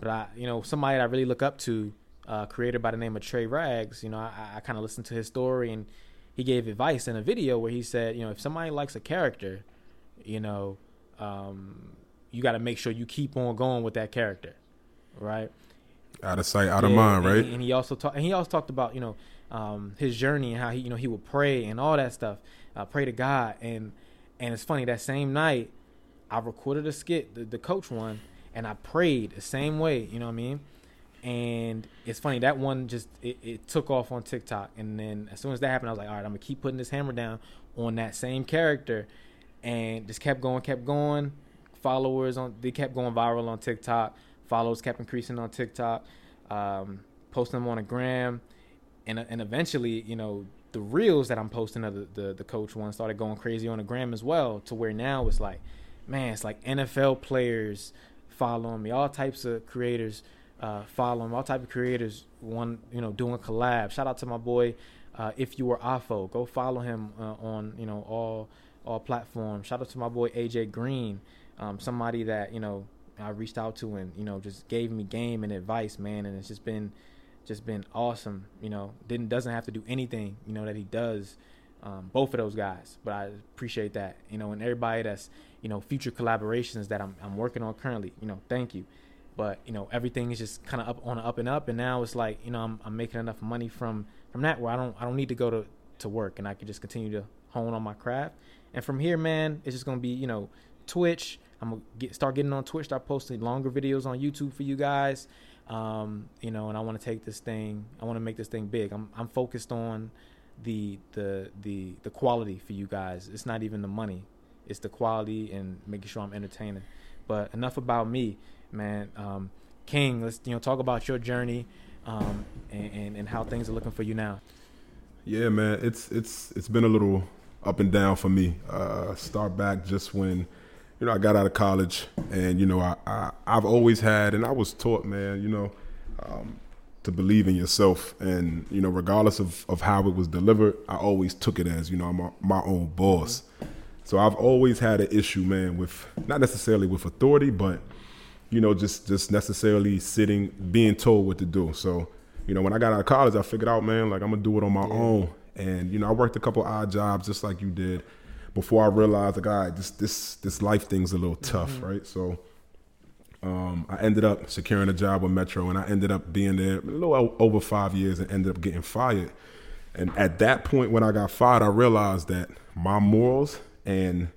But I, you know, somebody that I really look up to, uh, creator by the name of Trey Rags. You know, I, I kind of listened to his story, and he gave advice in a video where he said, you know, if somebody likes a character, you know, um, you got to make sure you keep on going with that character, right? Out of sight, out yeah, of mind, right? And, and he also talked, and he also talked about, you know, um, his journey and how he, you know, he would pray and all that stuff, uh, pray to God, and and it's funny that same night, I recorded a skit, the, the coach one, and I prayed the same way, you know what I mean? And it's funny that one just it, it, took off on TikTok, and then as soon as that happened, I was like, all right, I'm gonna keep putting this hammer down on that same character, and just kept going, kept going. Followers on they kept going viral on TikTok. Followers kept increasing on TikTok. Um, posting them on a gram, and and eventually, you know, the reels that I'm posting of the, the the coach one started going crazy on the gram as well. To where now it's like, man, it's like NFL players following me, all types of creators uh, following all type of creators. One, you know, doing collab. Shout out to my boy, uh, if you were Afo. Go follow him uh, on you know all all platforms. Shout out to my boy AJ Green, um, somebody that you know I reached out to and you know just gave me game and advice, man. And it's just been just been awesome. You know, didn't doesn't have to do anything. You know that he does. Um, both of those guys, but I appreciate that. You know, and everybody that's you know future collaborations that I'm I'm working on currently. You know, thank you. But you know, everything is just kind of up on up and up, and now it's like you know I'm I'm making enough money from from that where I don't I don't need to go to to work, and I can just continue to hone on my craft. And from here, man, it's just gonna be you know Twitch. I'm gonna get start getting on Twitch, start posting longer videos on YouTube for you guys. Um, you know, and I want to take this thing. I want to make this thing big. I'm I'm focused on the the the the quality for you guys. It's not even the money. It's the quality and making sure I'm entertaining. But enough about me, man. Um, King, let's you know talk about your journey um, and, and and how things are looking for you now. Yeah, man. It's it's it's been a little up and down for me. Uh, start back just when you know I got out of college, and you know I, I have always had, and I was taught, man, you know. Um, to believe in yourself. And you know regardless of, of how it was delivered i always took it as you know i'm my own boss. So i've always had an issue man with not necessarily with authority but you know just just necessarily sitting being told what to do. So you know when i got out of college i figured out man like i'm gonna do it on my yeah. own. And you know i worked a couple odd jobs just like you did before i realized like all right this this this life thing's a little tough mm-hmm. right? So um, I ended up securing a job with Metro, and I ended up being there a little over five years, and ended up getting fired. And at that point, when I got fired, I realized that my morals and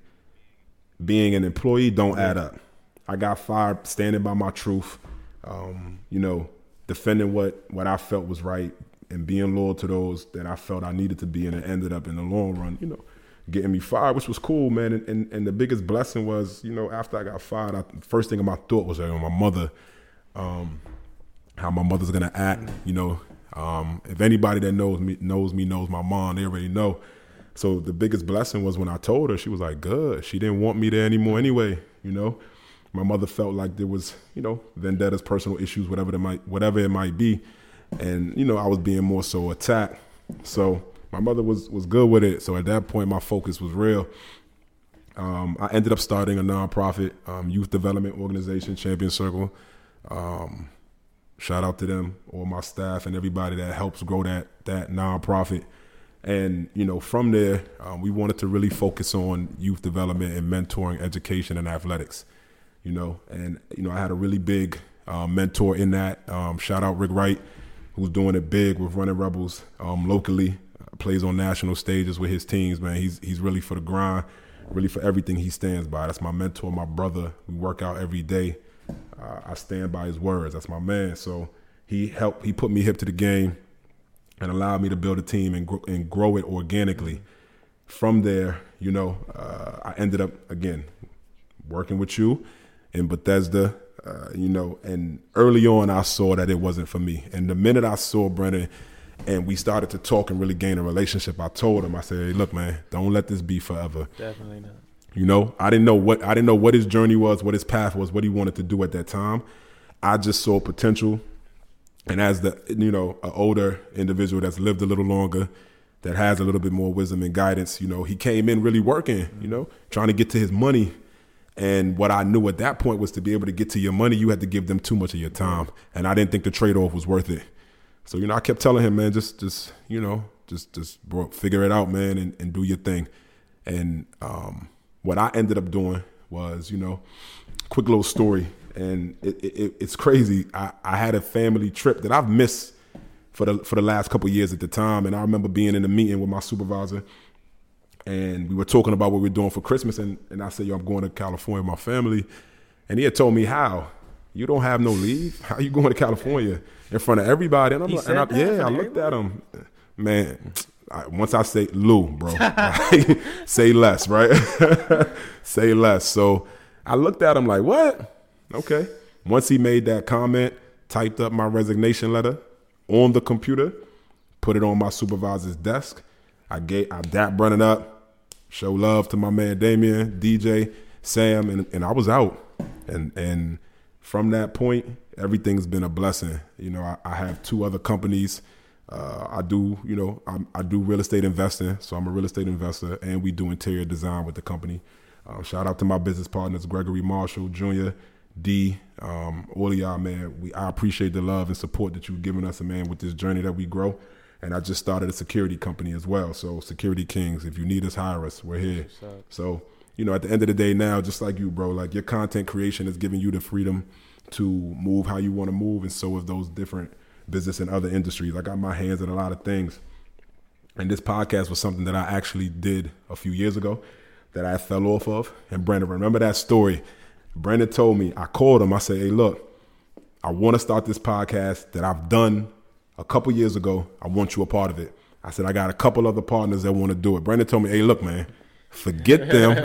being an employee don't add up. I got fired standing by my truth, um, you know, defending what what I felt was right, and being loyal to those that I felt I needed to be, and it ended up in the long run, you know, getting me fired, which was cool, man. And, and, and the biggest blessing was, you know, after I got fired, I, first thing in my thought was uh, my mother, um, how my mother's gonna act. You know, um, if anybody that knows me knows me knows my mom, they already know. So the biggest blessing was when I told her, she was like, "Good." She didn't want me there anymore anyway. You know, my mother felt like there was, you know, vendettas, personal issues, whatever it might, whatever it might be, and you know, I was being more so attacked. So my mother was was good with it. So at that point, my focus was real. Um, I ended up starting a nonprofit um, youth development organization, Champion Circle. Um, shout out to them, all my staff, and everybody that helps grow that that nonprofit. And you know, from there, um, we wanted to really focus on youth development and mentoring, education, and athletics. You know, and you know, I had a really big uh, mentor in that. Um, shout out Rick Wright, who's doing it big with Running Rebels locally plays on national stages with his teams, man. He's he's really for the grind, really for everything he stands by. That's my mentor, my brother. We work out every day. Uh, I stand by his words. That's my man. So he helped. He put me hip to the game, and allowed me to build a team and grow, and grow it organically. From there, you know, uh, I ended up again working with you in Bethesda. Uh, you know, and early on, I saw that it wasn't for me. And the minute I saw Brennan and we started to talk and really gain a relationship, I told him, I said, hey, look, man, don't let this be forever. Definitely not. You know, I didn't know what I didn't know what his journey was, what his path was, what he wanted to do at that time. I just saw potential, and as the you know an older individual that's lived a little longer, that has a little bit more wisdom and guidance, you know, he came in really working, you know, trying to get to his money. And what I knew at that point was to be able to get to your money, you had to give them too much of your time, and I didn't think the trade off was worth it. So you know, I kept telling him, man, just just you know, just just bro, figure it out, man, and, and do your thing. And um, what I ended up doing was, you know, quick little story, and it, it, it's crazy. I, I had a family trip that I've missed for the for the last couple years at the time, and I remember being in a meeting with my supervisor, and we were talking about what we are doing for Christmas, and and I said, yo, I'm going to California with my family, and he had told me how you don't have no leave. How you going to California in front of everybody? And I'm like, and I, yeah, I looked at him, man. I, once I say Lou, bro, say less, right? say less. So I looked at him like, what? Okay. Once he made that comment, typed up my resignation letter on the computer, put it on my supervisor's desk. I gave, I dap running up, show love to my man Damien, DJ, Sam, and, and I was out. And and from that point, everything's been a blessing. You know, I, I have two other companies. Uh, I do, you know, I'm, i do real estate investing, so I'm a real estate investor, and we do interior design with the company. Um, shout out to my business partners, Gregory Marshall Jr., D, um, all of y'all, man. We I appreciate the love and support that you've given us, man, with this journey that we grow. And I just started a security company as well. So Security Kings, if you need us, hire us. We're here. So you know, at the end of the day, now, just like you, bro, like your content creation is giving you the freedom to move how you want to move, and so is those different business and other industries. I got my hands in a lot of things. And this podcast was something that I actually did a few years ago that I fell off of. And Brandon, remember that story Brandon told me, I called him. I said, hey, look, I want to start this podcast that I've done a couple years ago. I want you a part of it. I said, I got a couple other partners that want to do it. Brandon told me, hey, look, man, forget them.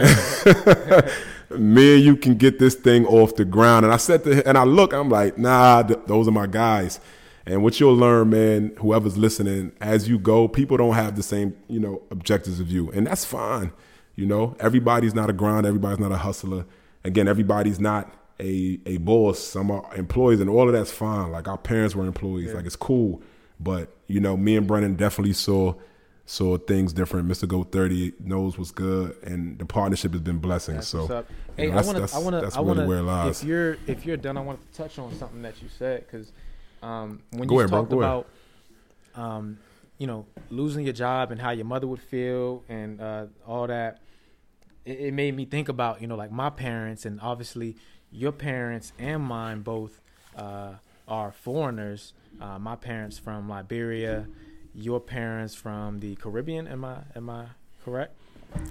me and you can get this thing off the ground. And I said to him, and I look, I'm like, nah, th- those are my guys. And what you'll learn, man, whoever's listening, as you go, people don't have the same, you know, objectives of you. And that's fine. You know, everybody's not a grind, everybody's not a hustler again, everybody's not a a boss. Some are employees, and all of that's fine. Like our parents were employees. Yeah. Like it's cool. But you know, me and Brennan definitely saw saw things different. Mr. Go Thirty knows what's good, and the partnership has been blessing. That's so, hey, know, I want to, I want to, I want to. If you're if you're done, I want to touch on something that you said because um, when Go you ahead, talked bro. about, um, you know, losing your job and how your mother would feel and uh, all that it, it made me think about you know like my parents and obviously your parents and mine both uh, are foreigners. Uh, my parents from Liberia, your parents from the Caribbean. Am I am I correct?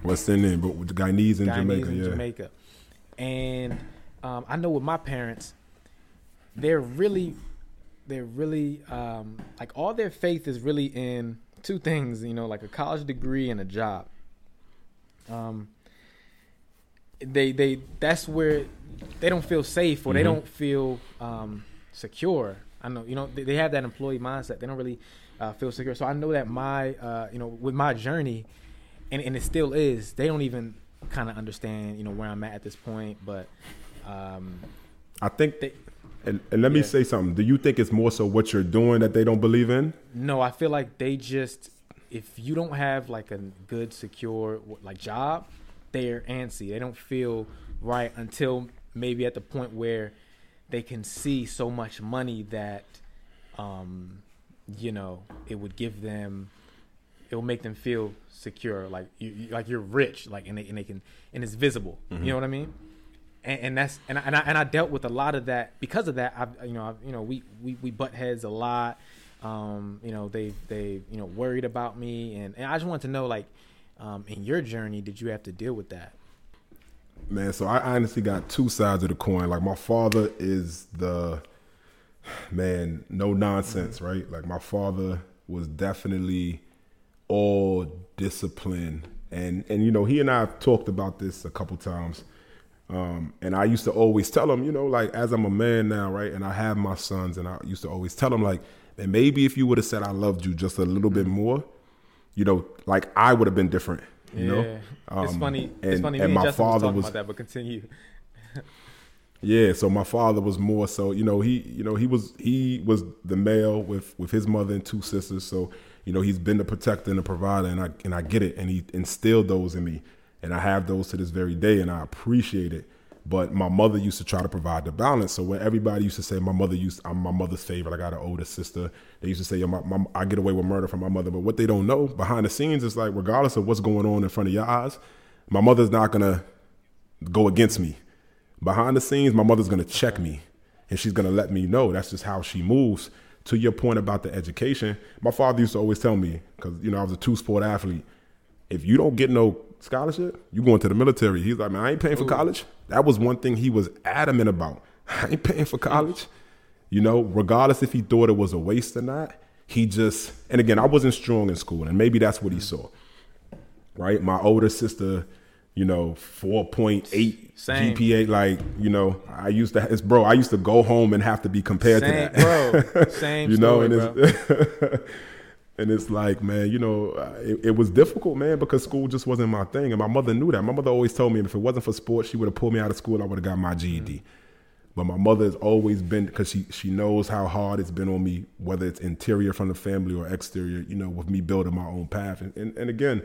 West Indian, but with the Guyanese and Guyanese Jamaica, and yeah. Jamaica. And um, I know with my parents, they're really, they're really um, like all their faith is really in two things. You know, like a college degree and a job. Um, they they that's where they don't feel safe or mm-hmm. they don't feel um, secure. I know you know they, they, have that employee mindset. They don't really uh, feel secure. So I know that my uh, you know with my journey, and and it still is. They don't even kind of understand you know where I'm at at this point. But um, I think they, and, and let yeah. me say something. Do you think it's more so what you're doing that they don't believe in? No, I feel like they just if you don't have like a good secure like job they're antsy. They don't feel right until maybe at the point where they can see so much money that, um, you know, it would give them, it will make them feel secure, like you, like you're rich, like and they, and they can and it's visible. Mm-hmm. You know what I mean? And, and that's and I, and I, and I dealt with a lot of that because of that. I you know I've, you know we we we butt heads a lot. Um, you know they they you know worried about me and, and I just want to know like um, in your journey did you have to deal with that? Man, so I honestly got two sides of the coin. Like my father is the man, no nonsense, mm-hmm. right? Like my father was definitely all discipline. And and you know, he and I have talked about this a couple times. Um, and I used to always tell him, you know, like as I'm a man now, right? And I have my sons, and I used to always tell him, like, and maybe if you would have said I loved you just a little bit mm-hmm. more, you know, like I would have been different. You yeah. know, um, it's funny. And, it's funny. And my Justin father was, was about that, but continue. yeah, so my father was more so. You know, he, you know, he was he was the male with with his mother and two sisters. So you know, he's been the protector and the provider, and I and I get it, and he instilled those in me, and I have those to this very day, and I appreciate it. But my mother used to try to provide the balance. So when everybody used to say my mother used, I'm my mother's favorite. I got an older sister. They used to say, my, my, I get away with murder from my mother. But what they don't know behind the scenes is like, regardless of what's going on in front of your eyes, my mother's not gonna go against me. Behind the scenes, my mother's gonna check me, and she's gonna let me know. That's just how she moves. To your point about the education, my father used to always tell me, because you know I was a two sport athlete. If you don't get no scholarship, you going to the military. He's like, man, I ain't paying for college. That was one thing he was adamant about. I ain't paying for college. You know, regardless if he thought it was a waste or not, he just, and again, I wasn't strong in school, and maybe that's what he mm. saw. Right? My older sister, you know, 4.8 GPA. Like, you know, I used to, it's bro, I used to go home and have to be compared Same, to that. Bro, same you know, story, and it's, And it's like, man, you know, it, it, was difficult, man, because school just wasn't my thing. And my mother knew that. My mother always told me if it wasn't for sports, she would have pulled me out of school. I would have got my GED. Mm-hmm. But my mother has always been because she she knows how hard it's been on me, whether it's interior from the family or exterior. You know, with me building my own path. And and, and again,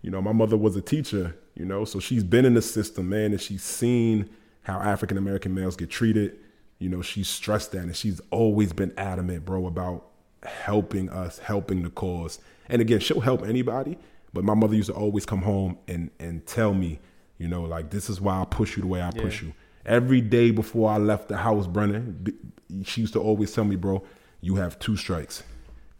you know, my mother was a teacher. You know, so she's been in the system, man, and she's seen how African American males get treated. You know, she's stressed that, and she's always been adamant, bro, about helping us, helping the cause. And again, she'll help anybody, but my mother used to always come home and and tell me, you know, like this is why I push you the way I yeah. push you. Every day before I left the house, Brennan, she used to always tell me, bro, you have two strikes.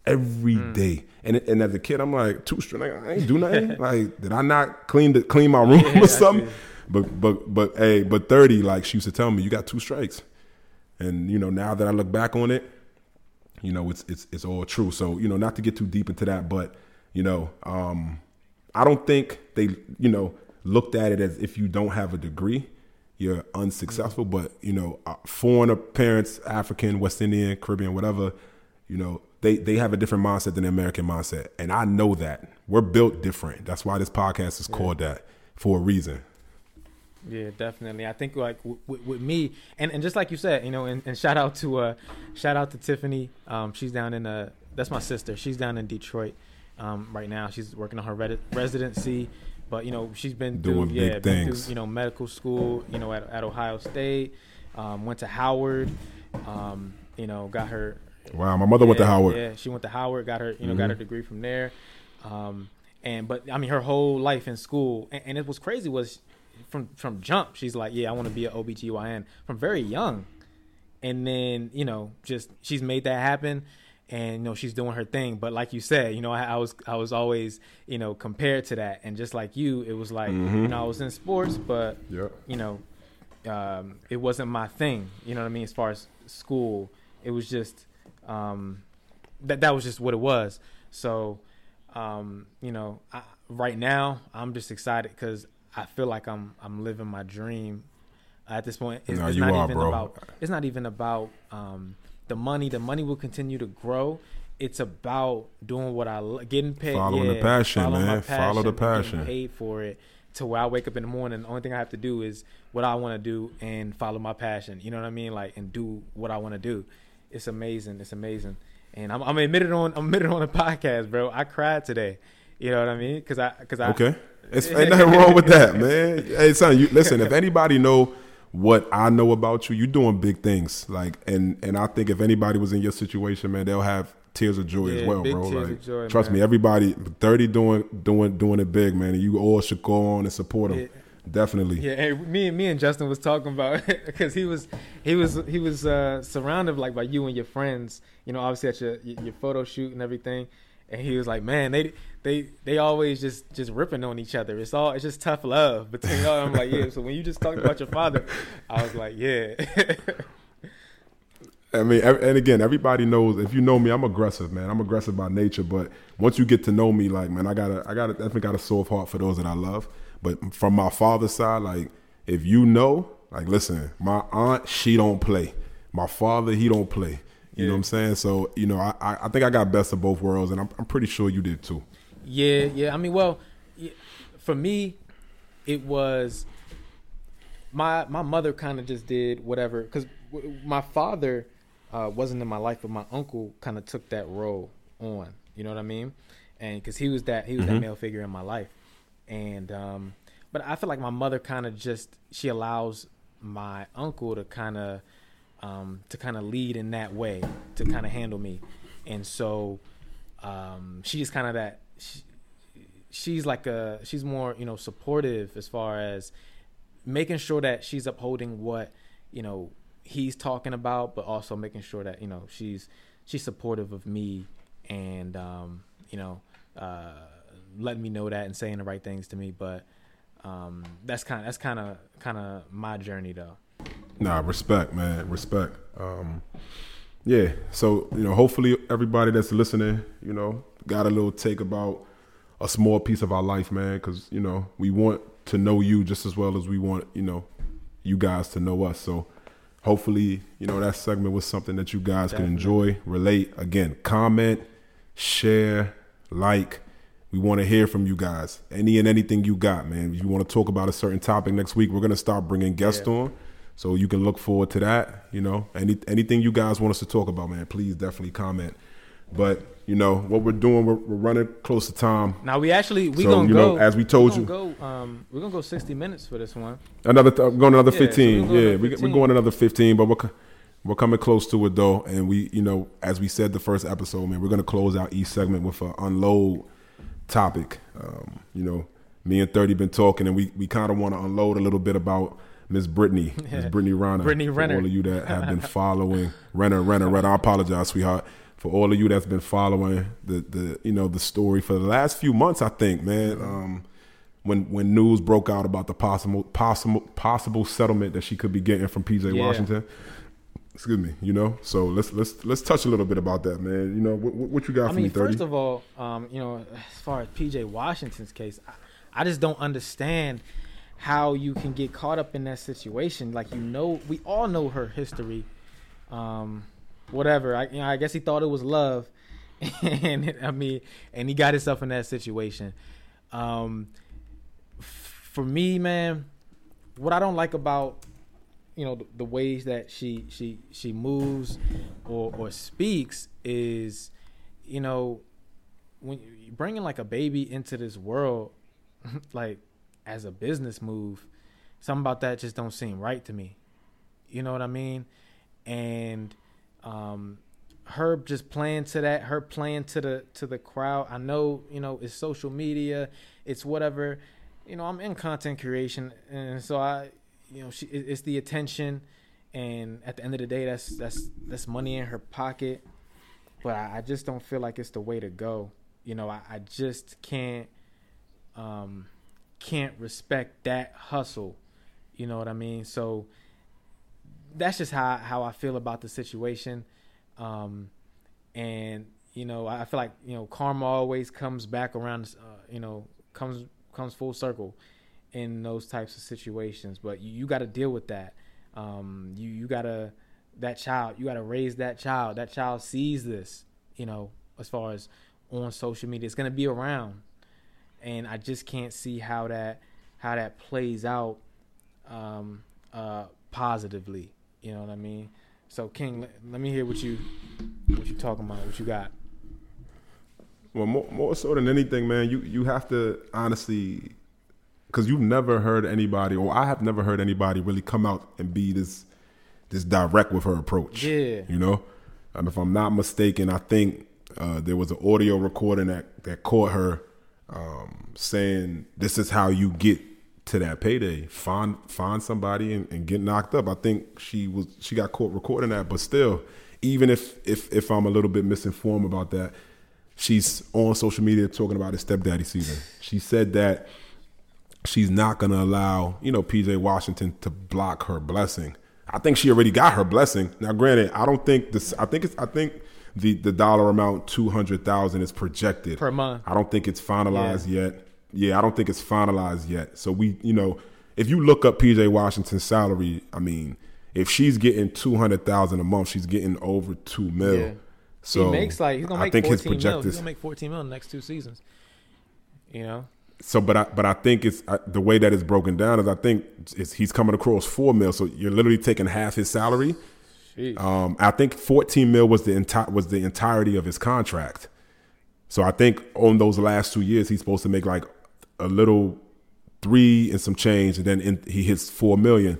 Every mm. day, and and as a kid, I'm like two strikes. Like, I ain't do nothing. like, did I not clean the clean my room yeah, or something? But but but hey, but thirty, like she used to tell me, you got two strikes. And you know, now that I look back on it, you know, it's it's it's all true. So you know, not to get too deep into that, but you know, um, I don't think they you know looked at it as if you don't have a degree you're unsuccessful. But you know, uh, foreign parents, African, West Indian, Caribbean, whatever, you know, they they have a different mindset than the American mindset, and I know that we're built different. That's why this podcast is yeah. called that for a reason. Yeah, definitely. I think like w- w- with me, and, and just like you said, you know, and, and shout out to uh, shout out to Tiffany. Um, she's down in uh, that's my sister. She's down in Detroit um, right now. She's working on her red- residency. But you know, she's been doing through, big yeah, things. Through, you know, medical school. You know, at, at Ohio State. Um, went to Howard. Um, you know, got her. Wow, my mother yeah, went to Howard. Yeah, she went to Howard. Got her. You know, mm-hmm. got her degree from there. Um, and but I mean, her whole life in school, and, and it was crazy was from from jump. She's like, yeah, I want to be an OBGYN from very young, and then you know, just she's made that happen and you know she's doing her thing but like you said you know I, I, was i was always you know compared to that and just like you it was like mm-hmm. you know i was in sports but yep. you know um, it wasn't my thing you know what i mean as far as school it was just um, that that was just what it was so um, you know I, right now i'm just excited because i feel like i'm i'm living my dream at this point it's, no, it's not are, even bro. about it's not even about um, the money. The money will continue to grow. It's about doing what I getting paid. Following yeah, the passion, follow man. Passion, Follow the passion. paid for it to where I wake up in the morning. The only thing I have to do is what I want to do and follow my passion. You know what I mean? Like and do what I want to do. It's amazing. It's amazing. And I'm, I'm admitted on I'm admitted on a podcast, bro. I cried today. You know what I mean? Because I because I okay. It's ain't nothing wrong with that, man. Hey, son, you listen. If anybody know what I know about you, you're doing big things. Like, and and I think if anybody was in your situation, man, they'll have tears of joy yeah, as well, bro. Like, joy, trust man. me, everybody, thirty doing doing doing it big, man. And you all should go on and support them. Yeah. Definitely. Yeah, hey, me and me and Justin was talking about because he was he was he was uh, surrounded like by you and your friends. You know, obviously at your your photo shoot and everything and he was like, "Man, they they they always just just ripping on each other. It's all it's just tough love between y'all." I'm like, "Yeah." So when you just talked about your father, I was like, "Yeah." I mean, and again, everybody knows if you know me, I'm aggressive, man. I'm aggressive by nature, but once you get to know me, like, man, I gotta, I gotta, definitely got a soft heart for those that I love. But from my father's side, like, if you know, like, listen, my aunt, she don't play. My father, he don't play. You yeah. know what I'm saying? So you know, I I think I got best of both worlds, and I'm I'm pretty sure you did too. Yeah, yeah. I mean, well, for me, it was my my mother kind of just did whatever because my father uh, wasn't in my life, but my uncle kind of took that role on. You know what I mean? And because he was that he was mm-hmm. that male figure in my life, and um, but I feel like my mother kind of just she allows my uncle to kind of um, to kind of lead in that way to kind of handle me, and so um, she's kind of that. She, she's like a she's more you know supportive as far as making sure that she's upholding what you know he's talking about, but also making sure that you know she's she's supportive of me and um, you know uh, letting me know that and saying the right things to me. But um, that's kind that's kind of kind of my journey though. Nah, respect, man, respect. Um, yeah, so you know, hopefully everybody that's listening, you know, got a little take about a small piece of our life, man, because you know we want to know you just as well as we want, you know, you guys to know us. So hopefully, you know, that segment was something that you guys Definitely. can enjoy, relate. Again, comment, share, like. We want to hear from you guys. Any and anything you got, man. If you want to talk about a certain topic next week, we're gonna start bringing guests yeah. on. So you can look forward to that. You know, any anything you guys want us to talk about, man, please definitely comment. But you know what we're doing, we're, we're running close to time. Now we actually we So, gonna you go know, as we told we you. go um we're gonna go sixty minutes for this one. Another th- going another Yeah, fifteen. yeah, We, we're going another fifteen, but we're we're coming close to it though. And we, you know, as we said the first episode, man, we're gonna close out each segment with an unload topic. Um, you know, me and Thirty been talking, and we we kind of want to unload a little bit about Miss Brittany, Miss Brittany Renner. Brittany For Renner. all of you that have been following Renner, Renner, Renner. I apologize, sweetheart. For all of you that's been following the the you know the story for the last few months, I think, man. Um, when when news broke out about the possible possible possible settlement that she could be getting from PJ Yeah. Washington. Excuse me, you know. So let's let's let's touch a little bit about that, man. You know, what, what you got I for mean, me, thirty? first of all, um, you know, as far as PJ Washington's case, I, I just don't understand how you can get caught up in that situation. Like you know, we all know her history. Um, whatever. I, you know, I guess he thought it was love, and I mean, and he got himself in that situation. Um, f- for me, man, what I don't like about you know the, the ways that she she she moves or or speaks is you know when you bringing like a baby into this world like as a business move something about that just don't seem right to me. You know what i mean? And um her just playing to that her playing to the to the crowd. I know you know it's social media it's whatever. You know i'm in content creation and so i you know she it's the attention and at the end of the day that's that's that's money in her pocket. But i, I just don't feel like it's the way to go. You know i, I just can't um can't respect that hustle. You know what i mean? So that's just how how i feel about the situation. Um and you know i feel like you know karma always comes back around uh, you know comes comes full circle in those types of situations but you, you got to deal with that. Um you you got to that child you got to raise that child. That child sees this you know as far as on social media. It's to be around. And i just can't see how that how that plays out um uh positively. You know what i mean? So king let, let me hear what you what you talking about what you got. Well, more, more so than anything, man, you you have to honestly, because you've never heard anybody, or I have never heard anybody really come out and be this this direct with her approach. Yeah. you know, um, if I'm not mistaken, I think uh, there was an audio recording that that caught her um, saying, "This is how you get." To that payday, find find somebody and, and get knocked up. I think she was she got caught recording that, but still, even if if if I'm a little bit misinformed about that, she's on social media talking about his stepdaddy season. She said that she's not going to allow, you know, PJ Washington to block her blessing. I think she already got her blessing. Now, granted, I don't think this. I think it's. I think the the dollar amount two hundred thousand is projected Per month. I don't think it's finalized yet. Yeah, I don't think it's finalized yet. So we, you know, if you look up PJ Washington's salary, I mean, if she's getting two hundred thousand a month, she's getting over two mil. Yeah. So he makes like he's gonna I make think his 14 mil. He's projected. gonna make 14 mil in the next two seasons. You know, So, but I but I think it's I, the way that it's broken down is I think it's, he's coming across four mil. So you're literally taking half his salary. Um, I think 14 mil was the entire was the entirety of his contract. So I think on those last two years, he's supposed to make like a little three and some change, and then in, he hits four million.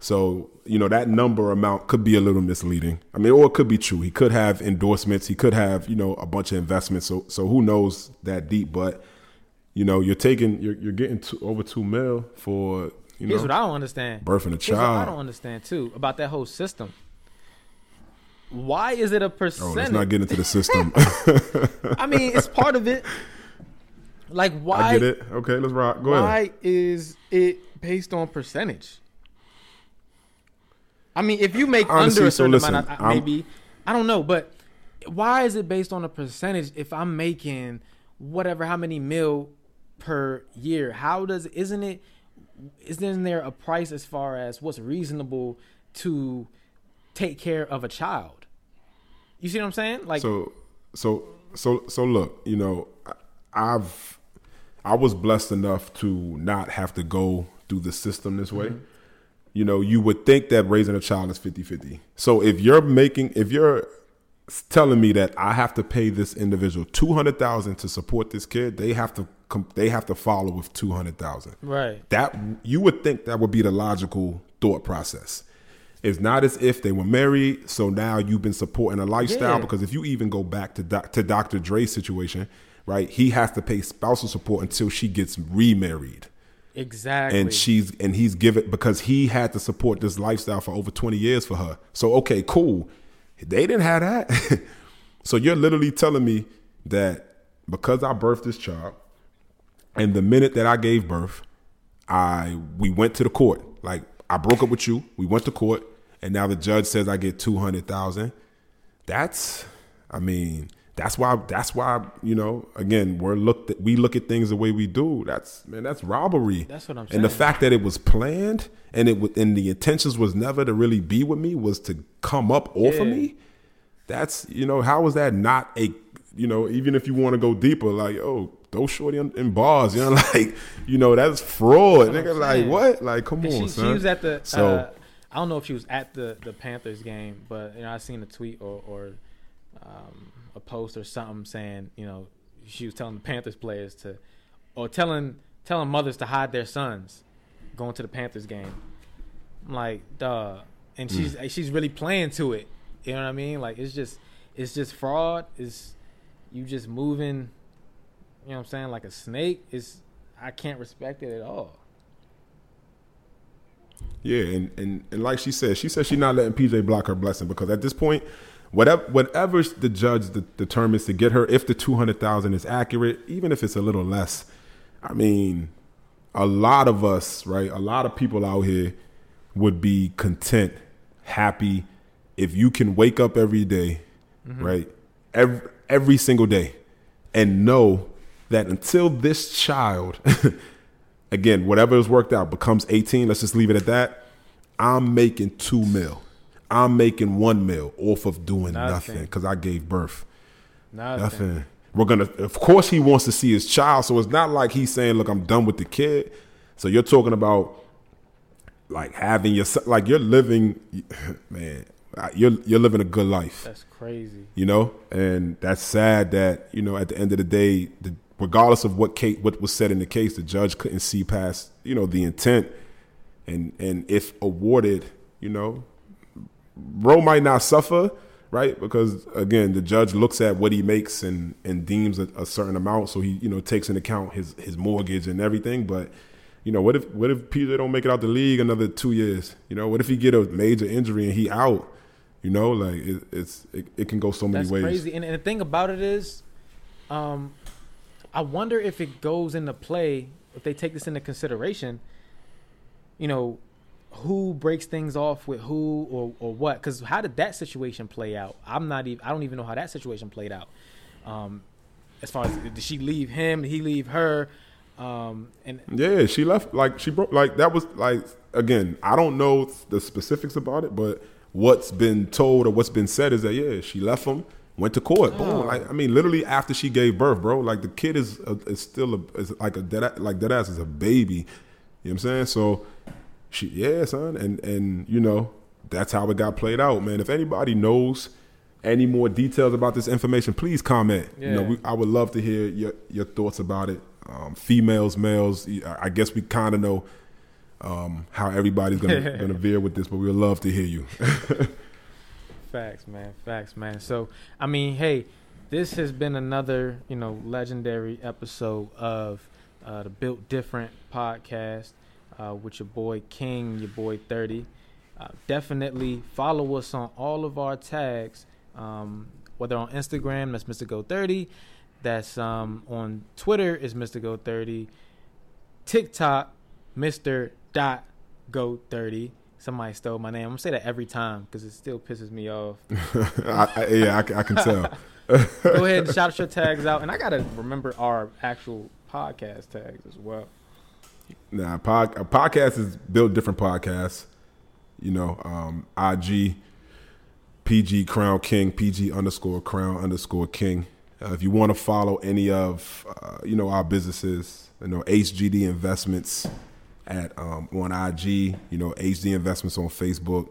So you know that number amount could be a little misleading. I mean, or it could be true. He could have endorsements. He could have you know a bunch of investments. So so who knows that deep? But you know you're taking you're you're getting two, over two mil for you here's know what I don't understand. birthing a Here's what I don't understand too about that whole system. Why is it a Oh, percentage? let's not get into the system. I mean, it's part of it. Like why? I get it. Okay, let's rock. Go ahead. why is it based on percentage? I mean, if you make Honestly, under a so certain listen, amount, I, I'm- maybe I don't know, but why is it based on a percentage? If I'm making whatever, how many mil per year? How does isn't it? Isn't there a price as far as what's reasonable to take care of a child? You see what I'm saying? Like, So, so, so, so look, you know, I've, I was blessed enough to not have to go through the system this way. Mm-hmm. you know, you would think that raising a child is 50-50. So if you're making if you're telling me that I have to pay this individual 200,000 to support this kid, they have to they have to follow with 200,000. Right. That you would think that would be the logical thought process. It's not as if they were married, so now you've been supporting a lifestyle. Yeah. Because if you even go back to to Dr. Dre's situation, right, he has to pay spousal support until she gets remarried. Exactly. And she's and he's given because he had to support this lifestyle for over 20 years for her. So okay, cool. They didn't have that. so you're literally telling me that because I birthed this child and the minute that I gave birth, I we went to the court. Like I broke up with you, we went to court, and now the judge says I get 200,000. That's I mean, that's why that's why you know again we're looked at, we look at things the way we do. That's man that's robbery. That's what i'm saying and the fact that it was planned and it and the intentions was never to really be with me was to come up off of me. That's you know how is that not a you know even if you want to go deeper like oh those shorty in, in bars you know like you know that's fraud nigga like what like come and on she, son. she was at the so uh, I don't know if she was at the the Panthers game but you know I seen a tweet or or um, a post or something saying, you know, she was telling the Panthers players to, or telling telling mothers to hide their sons going to the Panthers game. I'm like, duh. And she's mm. she's really playing to it. You know what I mean? Like it's just it's just fraud. It's you just moving. You know what I'm saying? Like a snake. is I can't respect it at all. Yeah, and, and, and like she said, she said she's not letting PJ block her blessing because at this point, whatever whatever the judge de- determines to get her, if the two hundred thousand is accurate, even if it's a little less, I mean, a lot of us, right? A lot of people out here would be content, happy, if you can wake up every day, mm-hmm. right? Every every single day, and know that until this child, again, whatever is worked out, becomes eighteen. Let's just leave it at that. I'm making two mil. I'm making one mil off of doing nothing because I gave birth. Nothing. nothing. We're gonna, of course, he wants to see his child. So it's not like he's saying, "Look, I'm done with the kid." So you're talking about like having your like you're living, man. You're you're living a good life. That's crazy. You know, and that's sad that you know at the end of the day, the, regardless of what what was said in the case, the judge couldn't see past you know the intent, and and if awarded, you know, Roe might not suffer, right? Because again, the judge looks at what he makes and and deems a, a, certain amount, so he you know takes into account his his mortgage and everything. But you know, what if what if PJ don't make it out the league another two years? You know, what if he get a major injury and he out? You know, like it, it's it, it, can go so many That's ways. Crazy, and, and the thing about it is, um, I wonder if it goes into play if they take this into consideration. You know, who breaks things off with who or, or what? Because how did that situation play out? I'm not even i don't even know how that situation played out. Um, as far as did she leave him? Did he leave her? Um, and yeah she left like she broke like that was like again i don't know the specifics about it but what's been told or what's been said is that yeah she left him went to court oh. boom like i mean literally after she gave birth bro like the kid is a, is still a, is like a dead like dead ass is a baby you know what i'm saying so she, yeah, son, and and you know that's how it got played out, man. If anybody knows any more details about this information, please comment. Yeah. You know, we, I would love to hear your your thoughts about it. Um, females, males, I guess we kind of know um, how everybody's gonna gonna veer with this, but we would love to hear you. facts, man. Facts, man. So, I mean, hey, this has been another you know legendary episode of uh, the Built Different podcast uh, with your boy King, your boy 30. Uh, definitely follow us on all of our tags, um, whether on Instagram, that's Mr. Go 30. That's um, on Twitter is Mr. Go 30. TikTok, Mr. Dot Go 30. Somebody stole my name. I'm gonna say that every time because it still pisses me off. I, I, yeah, I, I can tell. Go ahead and shout your tags out, and I gotta remember our actual podcast tags as well. Nah, pod, a podcast is built different podcasts. You know, um, IG, PG Crown King, PG underscore Crown underscore King. Uh, if you want to follow any of uh, you know our businesses, you know HGD Investments, at um, on IG. You know, HD Investments on Facebook,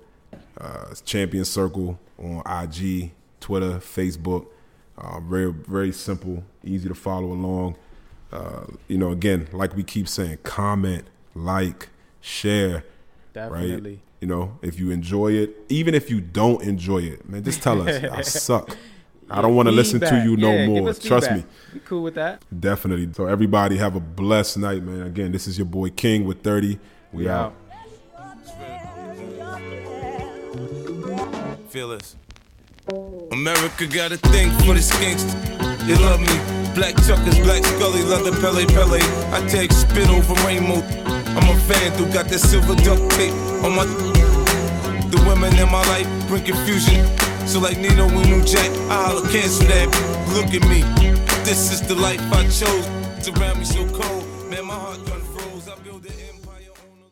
uh, Champion Circle on IG, Twitter, Facebook. Uh, very very simple, easy to follow along. Uh, you know, again, like we keep saying, comment, like, share. Definitely. Right? You know, if you enjoy it, even if you don't enjoy it, man, just tell us I suck. I don't want to listen to you no yeah, more. Trust me. You cool with that? Definitely. So everybody have a blessed night, man. Again, this is your boy King with 30. We, we out. Feel this. America got a thing for the skinks. They love me. Black Chuckers, Black Scully, leather Pelle Pelle. I take spit over rainbow. I'm a fan who got that silver duct tape on my. The women in my life bring confusion. So like Nino and New Jack, I'll cancel that. Look at me. This is the life I chose. Surround me so cold. Man, my heart done froze. I build an empire on the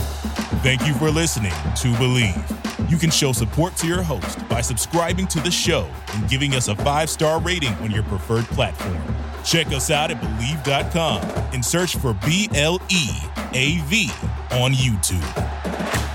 load. Thank you for listening to Bleav. You can show support to your host by subscribing to the show and giving us a five star rating on your preferred platform. Check us out at Bleav.com and search for B L E A V on YouTube.